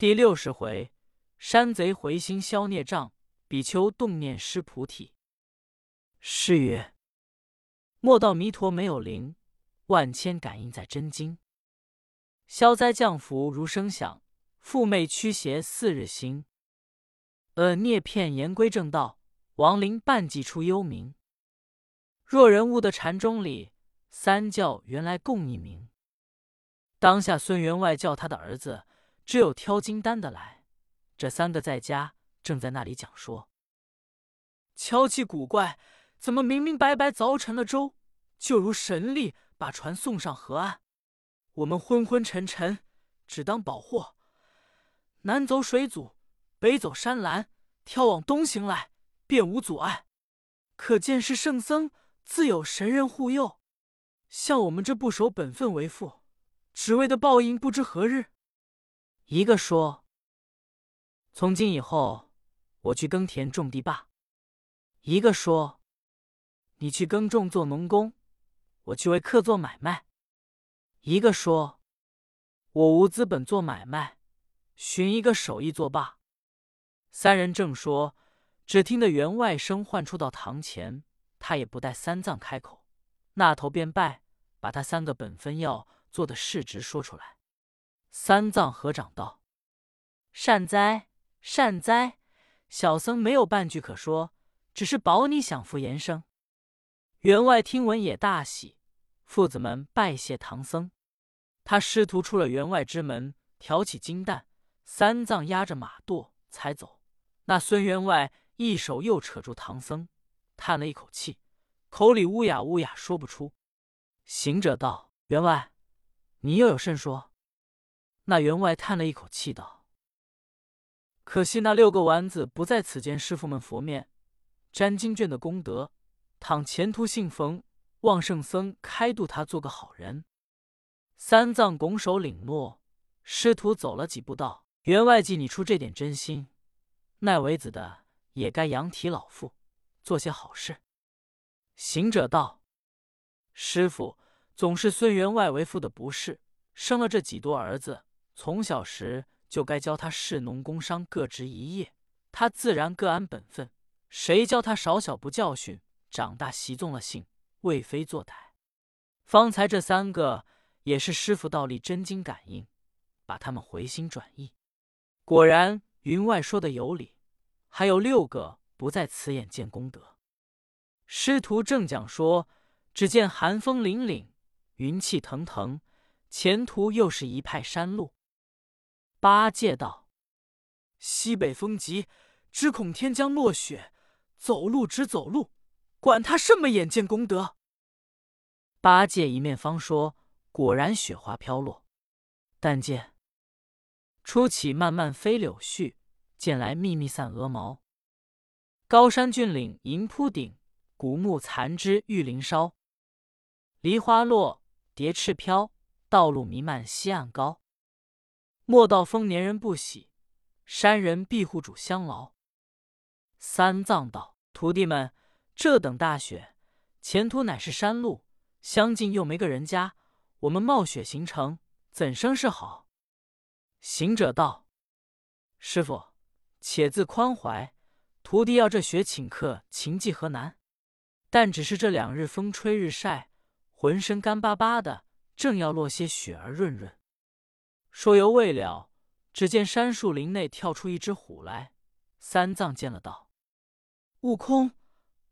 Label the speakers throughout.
Speaker 1: 第六十回，山贼回心消孽障，比丘动念失菩提。诗曰：莫道弥陀没有灵，万千感应在真经。消灾降福如声响，复媚驱邪四日兴。恶孽片言归正道，亡灵半计出幽冥。若人悟得禅宗理，三教原来共一名。当下孙员外叫他的儿子。只有挑金丹的来，这三个在家正在那里讲说，敲气古怪，怎么明明白白凿成了舟，就如神力把船送上河岸。我们昏昏沉沉，只当保货。南走水阻，北走山拦，挑往东行来，便无阻碍。可见是圣僧自有神人护佑。像我们这不守本分为父，只为的报应，不知何日。一个说：“从今以后，我去耕田种地罢。”一个说：“你去耕种做农工，我去为客做买卖。”一个说：“我无资本做买卖，寻一个手艺作罢。”三人正说，只听得员外声唤出到堂前，他也不待三藏开口，那头便拜，把他三个本分要做的事直说出来。三藏合掌道：“善哉，善哉！小僧没有半句可说，只是保你享福延生。”员外听闻也大喜，父子们拜谢唐僧。他师徒出了员外之门，挑起金担，三藏压着马垛才走。那孙员外一手又扯住唐僧，叹了一口气，口里乌哑乌哑说不出。行者道：“员外，你又有甚说？”那员外叹了一口气，道：“可惜那六个丸子不在此间，师傅们佛面沾经卷的功德，倘前途幸逢，望圣僧开度他做个好人。”三藏拱手领诺，师徒走了几步，道：“员外记你出这点真心，奈为子的也该养体老父，做些好事。”行者道：“师傅总是孙员外为父的不是，生了这几多儿子。”从小时就该教他士农工商各执一业，他自然各安本分。谁教他少小不教训，长大习纵了性，为非作歹。方才这三个也是师傅道力真经感应，把他们回心转意。果然云外说的有理，还有六个不在此眼见功德。师徒正讲说，只见寒风凛凛，云气腾腾，前途又是一派山路。八戒道：“西北风急，只恐天将落雪。走路只走路，管他什么眼见功德。”八戒一面方说，果然雪花飘落。但见初起漫漫飞柳絮，渐来密密散鹅毛。高山峻岭银铺顶，古木残枝玉林梢。梨花落，蝶翅飘，道路弥漫西岸高。莫道丰年人不喜，山人庇护主相劳。三藏道：“徒弟们，这等大雪，前途乃是山路，相近又没个人家，我们冒雪行程，怎生是好？”行者道：“师傅，且自宽怀，徒弟要这雪请客，情迹何难？但只是这两日风吹日晒，浑身干巴巴的，正要落些雪儿润润。”说犹未了，只见山树林内跳出一只虎来。三藏见了，道：“悟空，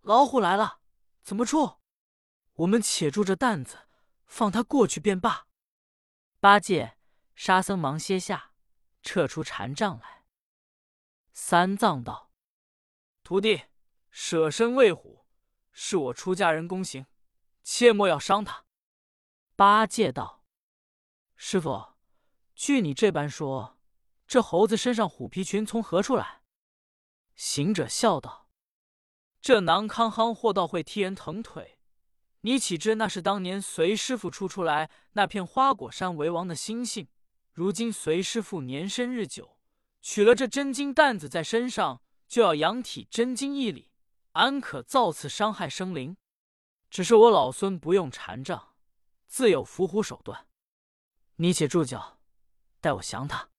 Speaker 1: 老虎来了，怎么处？我们且住这担子，放他过去便罢。”八戒、沙僧忙歇下，撤出禅杖来。三藏道：“徒弟，舍身喂虎，是我出家人功行，切莫要伤他。”八戒道：“师傅。”据你这般说，这猴子身上虎皮裙从何处来？行者笑道：“这囊康夯货道会踢人疼腿，你岂知那是当年随师傅出出来那片花果山为王的心性？如今随师傅年深日久，取了这真金担子在身上，就要养体真经义理，安可造次伤害生灵？只是我老孙不用禅杖，自有伏虎手段。你且住脚。”待我降他。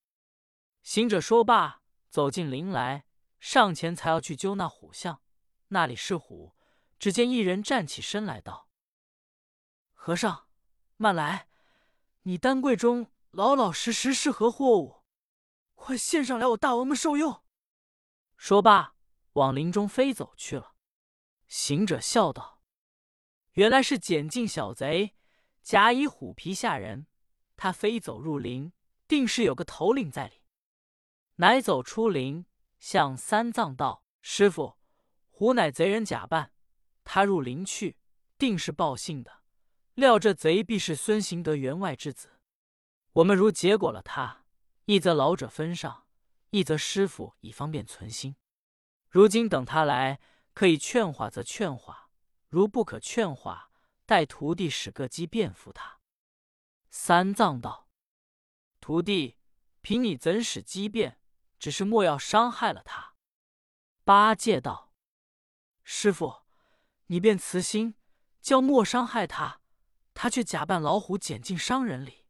Speaker 1: 行者说罢，走进林来，上前才要去揪那虎象，那里是虎。只见一人站起身来道：“和尚，慢来！你丹柜中老老实实是何货物？快献上来，我大王们受用。”说罢，往林中飞走去了。行者笑道：“原来是捡净小贼，假以虎皮吓人。他飞走入林，定是有个头领在里。”乃走出林，向三藏道：“师傅，胡乃贼人假扮。”他入林去，定是报信的。料这贼必是孙行德员外之子。我们如结果了他，一则老者分上，一则师傅以方便存心。如今等他来，可以劝化则劝化；如不可劝化，待徒弟使个机便服他。三藏道：“徒弟，凭你怎使机变？只是莫要伤害了他。”八戒道：“师傅。”你便慈心，叫莫伤害他，他却假扮老虎，捡进商人里。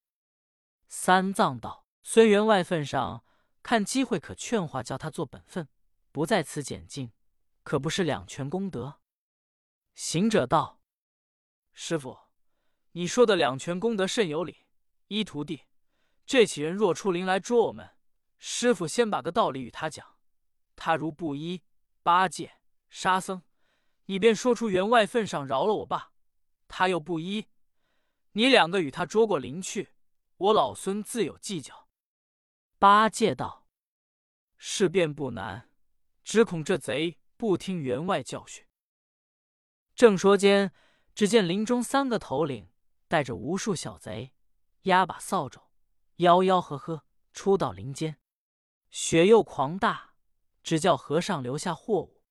Speaker 1: 三藏道：“虽员外份上，看机会可劝化，叫他做本分，不在此捡进，可不是两全功德？”行者道：“师傅，你说的两全功德甚有理。依徒弟，这起人若出林来捉我们，师傅先把个道理与他讲，他如不依，八戒、沙僧。”你便说出员外份上饶了我罢，他又不依，你两个与他捉过灵去，我老孙自有计较。八戒道：“事便不难，只恐这贼不听员外教训。”正说间，只见林中三个头领带着无数小贼，压把扫帚，吆吆喝喝出到林间。雪又狂大，只叫和尚留下货物。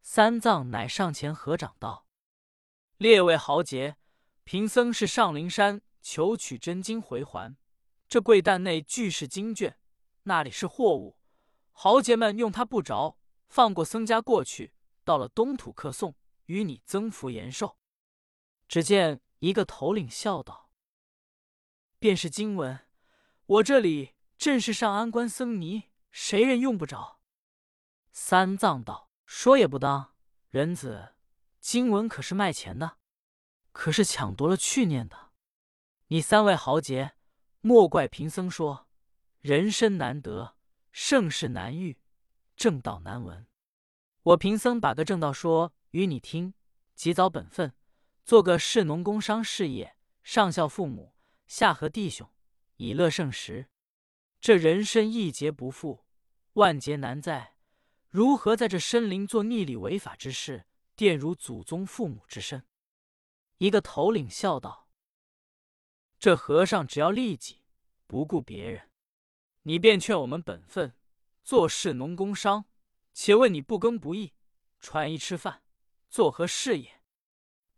Speaker 1: 三藏乃上前合掌道：“列位豪杰，贫僧是上灵山求取真经回还。这柜担内俱是经卷，那里是货物？豪杰们用它不着，放过僧家过去。到了东土客送，与你增福延寿。”只见一个头领笑道：“便是经文，我这里正是上安关僧尼，谁人用不着？”三藏道。说也不当，人子经文可是卖钱的，可是抢夺了去念的。你三位豪杰，莫怪贫僧说，人生难得，盛世难遇，正道难闻。我贫僧把个正道说与你听，及早本分，做个士农工商事业，上孝父母，下和弟兄，以乐盛时。这人生一劫不复，万劫难在。如何在这深林做逆理违法之事，玷辱祖宗父母之身？一个头领笑道：“这和尚只要利己，不顾别人。你便劝我们本分，做事农工商。且问你不耕不义，穿衣吃饭，作何事业？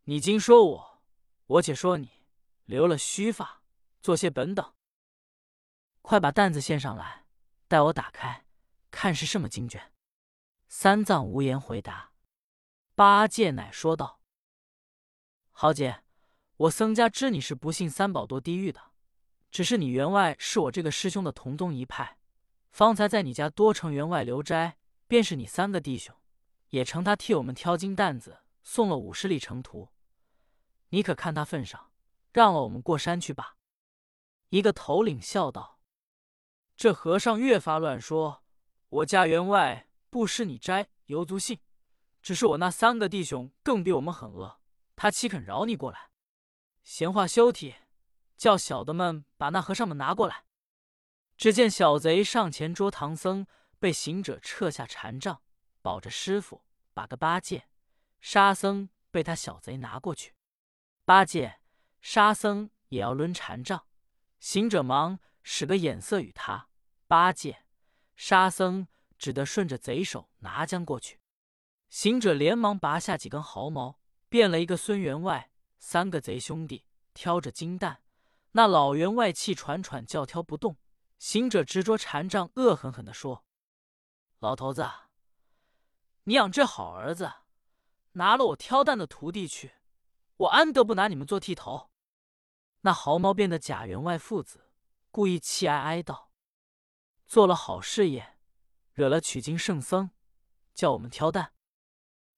Speaker 1: 你今说我，我且说你，留了须发，做些本等。快把担子献上来，待我打开，看是什么经卷。”三藏无言回答，八戒乃说道：“豪杰，我僧家知你是不信三宝堕地狱的，只是你员外是我这个师兄的同宗一派，方才在你家多承员外留斋，便是你三个弟兄，也承他替我们挑金担子，送了五十里程途。你可看他份上，让了我们过山去吧。”一个头领笑道：“这和尚越发乱说，我家员外。”不施你斋，犹足信。只是我那三个弟兄更比我们狠恶，他岂肯饶你过来？闲话休提，叫小的们把那和尚们拿过来。只见小贼上前捉唐僧，被行者撤下禅杖，保着师傅，把个八戒、沙僧被他小贼拿过去。八戒、沙僧也要抡禅杖，行者忙使个眼色与他。八戒、沙僧。只得顺着贼手拿将过去，行者连忙拔下几根毫毛，变了一个孙员外。三个贼兄弟挑着金蛋，那老员外气喘喘叫挑不动。行者执着禅杖，恶狠狠地说：“老头子，你养这好儿子，拿了我挑担的徒弟去，我安得不拿你们做剃头？”那毫毛变的贾员外父子故意气哀哀道：“做了好事业，惹了取经圣僧，叫我们挑担。”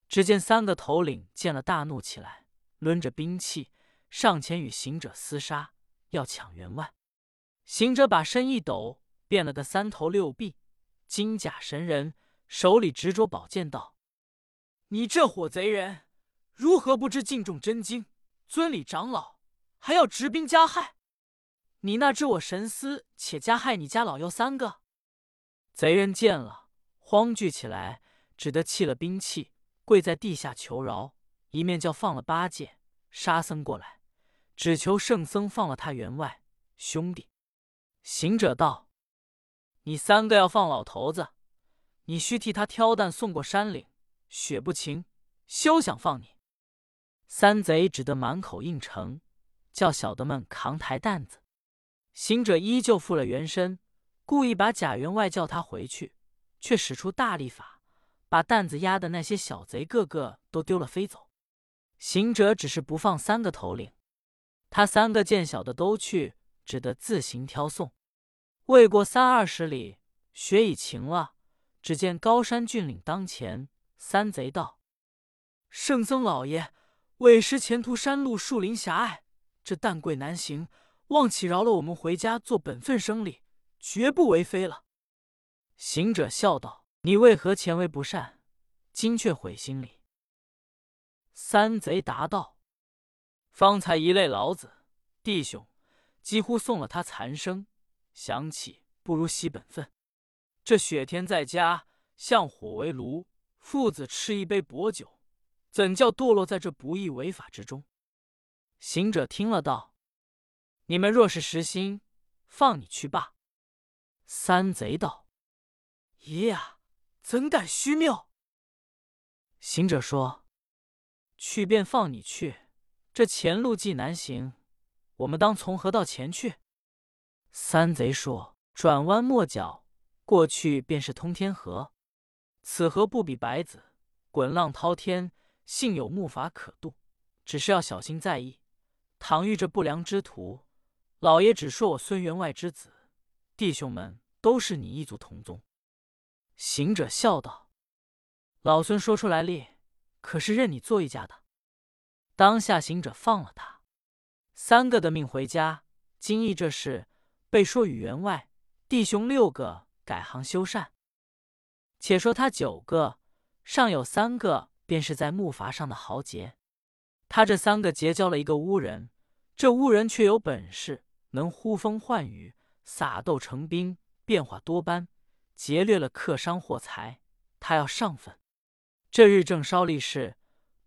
Speaker 1: 只见三个头领见了，大怒起来，抡着兵器上前与行者厮杀，要抢员外。行者把身一抖，变了个三头六臂，金甲神人，手里执着宝剑，道：“你这伙贼人，如何不知敬重真经，尊礼长老，还要执兵加害？你那知我神思，且加害你家老幼三个？”贼人见了，慌惧起来，只得弃了兵器，跪在地下求饶，一面叫放了八戒、沙僧过来，只求圣僧放了他员外兄弟。行者道：“你三个要放老头子，你须替他挑担送过山岭，雪不晴，休想放你。”三贼只得满口应承，叫小的们扛抬担子。行者依旧复了原身。故意把贾员外叫他回去，却使出大力法，把担子压的那些小贼个个都丢了飞走。行者只是不放三个头领，他三个见小的都去，只得自行挑送。未过三二十里，雪已晴了。只见高山峻岭当前，三贼道：“圣僧老爷，委实前途山路树林狭隘，这担贵难行，望乞饶了我们回家做本分生理。”绝不为非了。行者笑道：“你为何前为不善，今却悔心里？”三贼答道：“方才一累老子弟兄，几乎送了他残生，想起不如惜本分。这雪天在家，向火为炉，父子吃一杯薄酒，怎叫堕落在这不义违法之中？”行者听了道：“你们若是实心，放你去罢。”三贼道：“爷呀，怎敢虚谬？”行者说：“去便放你去，这前路既难行，我们当从何道前去？”三贼说：“转弯抹角过去，便是通天河。此河不比白子，滚浪滔天，幸有木筏可渡。只是要小心在意，倘遇着不良之徒，老爷只说我孙员外之子。”弟兄们都是你一族同宗。行者笑道：“老孙说出来历，可是认你做一家的。”当下行者放了他，三个的命回家。今义这事被说与员外弟兄六个改行修缮。且说他九个，尚有三个便是在木筏上的豪杰。他这三个结交了一个巫人，这巫人却有本事，能呼风唤雨。撒豆成兵，变化多般，劫掠了客商货财。他要上坟。这日正烧立事，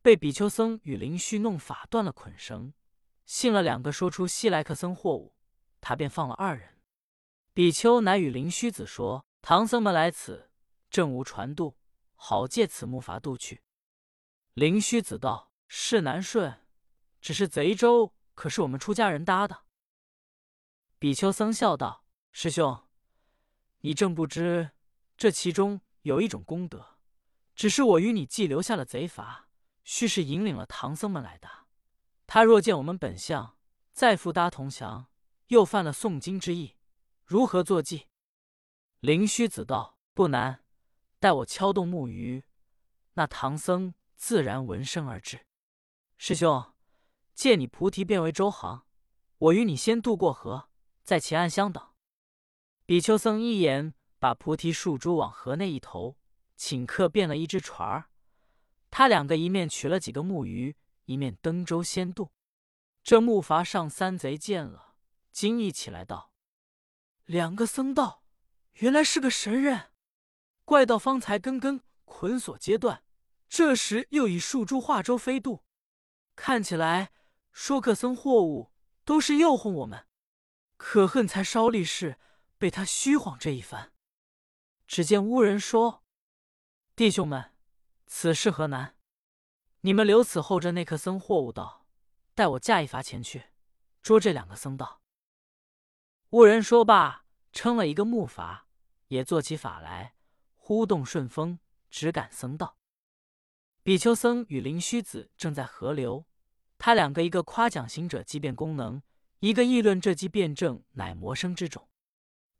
Speaker 1: 被比丘僧与灵虚弄法断了捆绳，信了两个说出西来客僧货物，他便放了二人。比丘乃与灵虚子说：“唐僧们来此，正无船渡，好借此木筏渡去。”灵虚子道：“事难顺，只是贼舟，可是我们出家人搭的。”比丘僧笑道：“师兄，你正不知这其中有一种功德，只是我与你既留下了贼法，须是引领了唐僧们来的。他若见我们本相，再复搭同降，又犯了诵经之意，如何作计？”灵虚子道：“不难，待我敲动木鱼，那唐僧自然闻声而至。师兄，借你菩提变为周行，我与你先渡过河。”在前岸相等。比丘僧一言，把菩提树珠往河内一投，顷刻变了一只船儿。他两个一面取了几个木鱼，一面登舟先渡。这木筏上三贼见了，惊异起来，道：“两个僧道，原来是个神人！怪道方才根根捆锁截断，这时又以树珠化舟飞渡，看起来说客僧货物都是诱哄我们。”可恨才稍立事，被他虚晃这一番。只见巫人说：“弟兄们，此事何难？你们留此候着那颗僧货物道，待我驾一筏前去捉这两个僧道。”巫人说罢，撑了一个木筏，也做起法来，忽动顺风，直赶僧道。比丘僧与灵虚子正在河流，他两个一个夸奖行者机变功能。一个议论这机辩证乃魔生之种，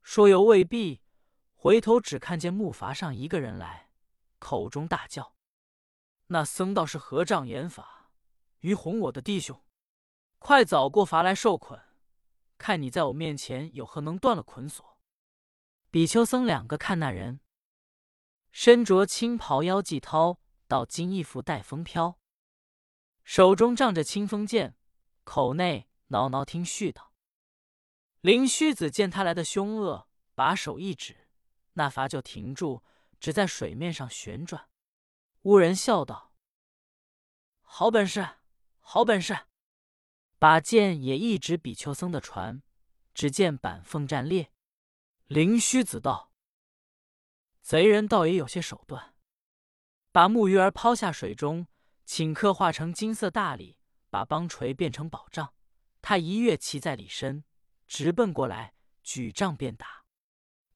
Speaker 1: 说犹未必。回头只看见木筏上一个人来，口中大叫：“那僧道是合障眼法，于哄我的弟兄，快早过筏来受捆！看你在我面前有何能断了捆锁？”比丘僧两个看那人，身着青袍腰系绦，到金衣服带风飘，手中仗着清风剑，口内挠挠听絮叨。灵虚子见他来的凶恶，把手一指，那筏就停住，只在水面上旋转。乌人笑道：“好本事，好本事！”把剑也一指比丘僧的船，只见板缝战裂。灵虚子道：“贼人倒也有些手段，把木鱼儿抛下水中，顷刻化成金色大鲤，把帮锤变成宝杖。他一跃骑在里身，直奔过来，举杖便打。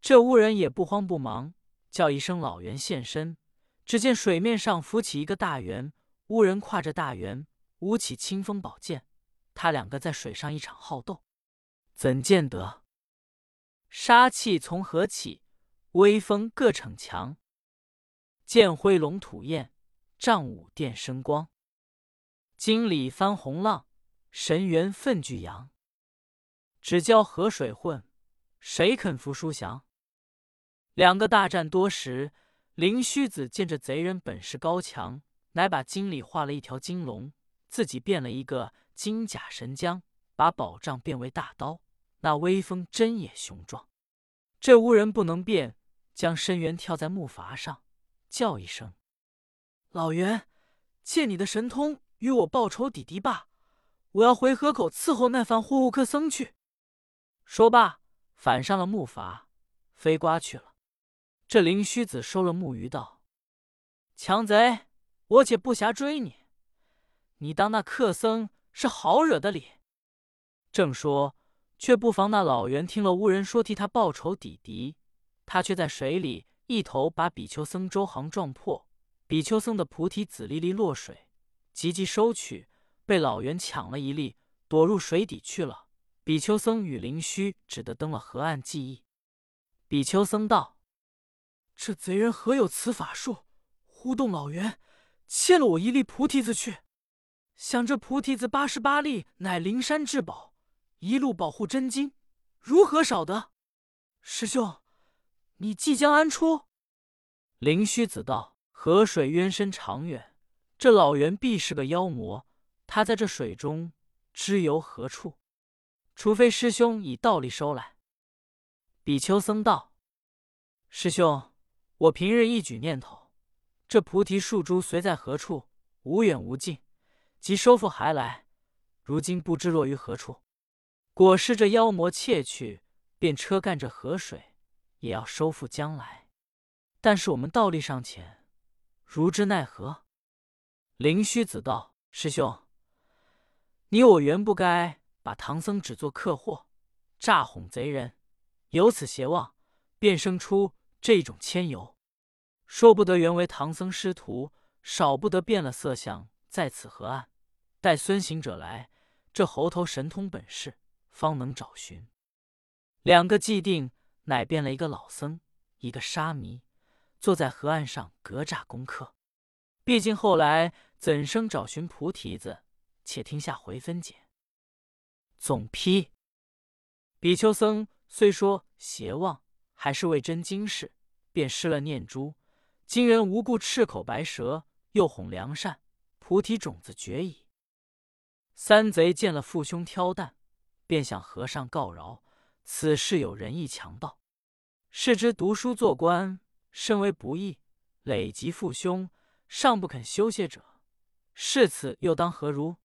Speaker 1: 这乌人也不慌不忙，叫一声老猿现身。只见水面上浮起一个大圆，乌人挎着大圆，舞起清风宝剑。他两个在水上一场好斗，怎见得？杀气从何起？威风各逞强。剑挥龙吐焰，仗舞电生光。金里翻红浪，神元奋巨扬。只教河水混，谁肯服输降？两个大战多时，灵虚子见这贼人本事高强，乃把金里画了一条金龙，自己变了一个金甲神将，把宝杖变为大刀。那威风真也雄壮，这乌人不能变，将深渊跳在木筏上，叫一声：“老袁，借你的神通与我报仇抵敌吧！我要回河口伺候那番货物客僧去。”说罢，反上了木筏，飞刮去了。这灵虚子收了木鱼，道：“强贼，我且不暇追你，你当那客僧是好惹的哩？”正说。却不妨那老袁听了乌人说替他报仇抵敌，他却在水里一头把比丘僧周行撞破，比丘僧的菩提子粒粒落水，急急收取，被老袁抢了一粒，躲入水底去了。比丘僧与灵虚只得登了河岸记忆。比丘僧道：“这贼人何有此法术？忽动老袁，欠了我一粒菩提子去。想这菩提子八十八粒，乃灵山至宝。”一路保护真经，如何少得？师兄，你即将安出？灵虚子道：“河水渊深长远，这老猿必是个妖魔。他在这水中，知游何处？除非师兄以道力收来。”比丘僧道：“师兄，我平日一举念头，这菩提树株随在何处，无远无近，即收复还来。如今不知落于何处。”果是这妖魔窃去，便车干着河水，也要收复将来。但是我们道力尚浅，如之奈何？灵虚子道：“师兄，你我原不该把唐僧只做客货，诈哄贼人，由此邪妄，便生出这种牵由。说不得原为唐僧师徒，少不得变了色相，在此河岸，待孙行者来，这猴头神通本事。”方能找寻两个既定，乃变了一个老僧，一个沙弥，坐在河岸上隔栅功课。毕竟后来怎生找寻菩提子？且听下回分解。总批：比丘僧虽说邪妄，还是为真经事，便失了念珠。今人无故赤口白舌，又哄良善，菩提种子绝矣。三贼见了父兄挑担。便向和尚告饶，此事有仁义强盗，是之读书做官身为不义，累及父兄，尚不肯修谢者，是此又当何如？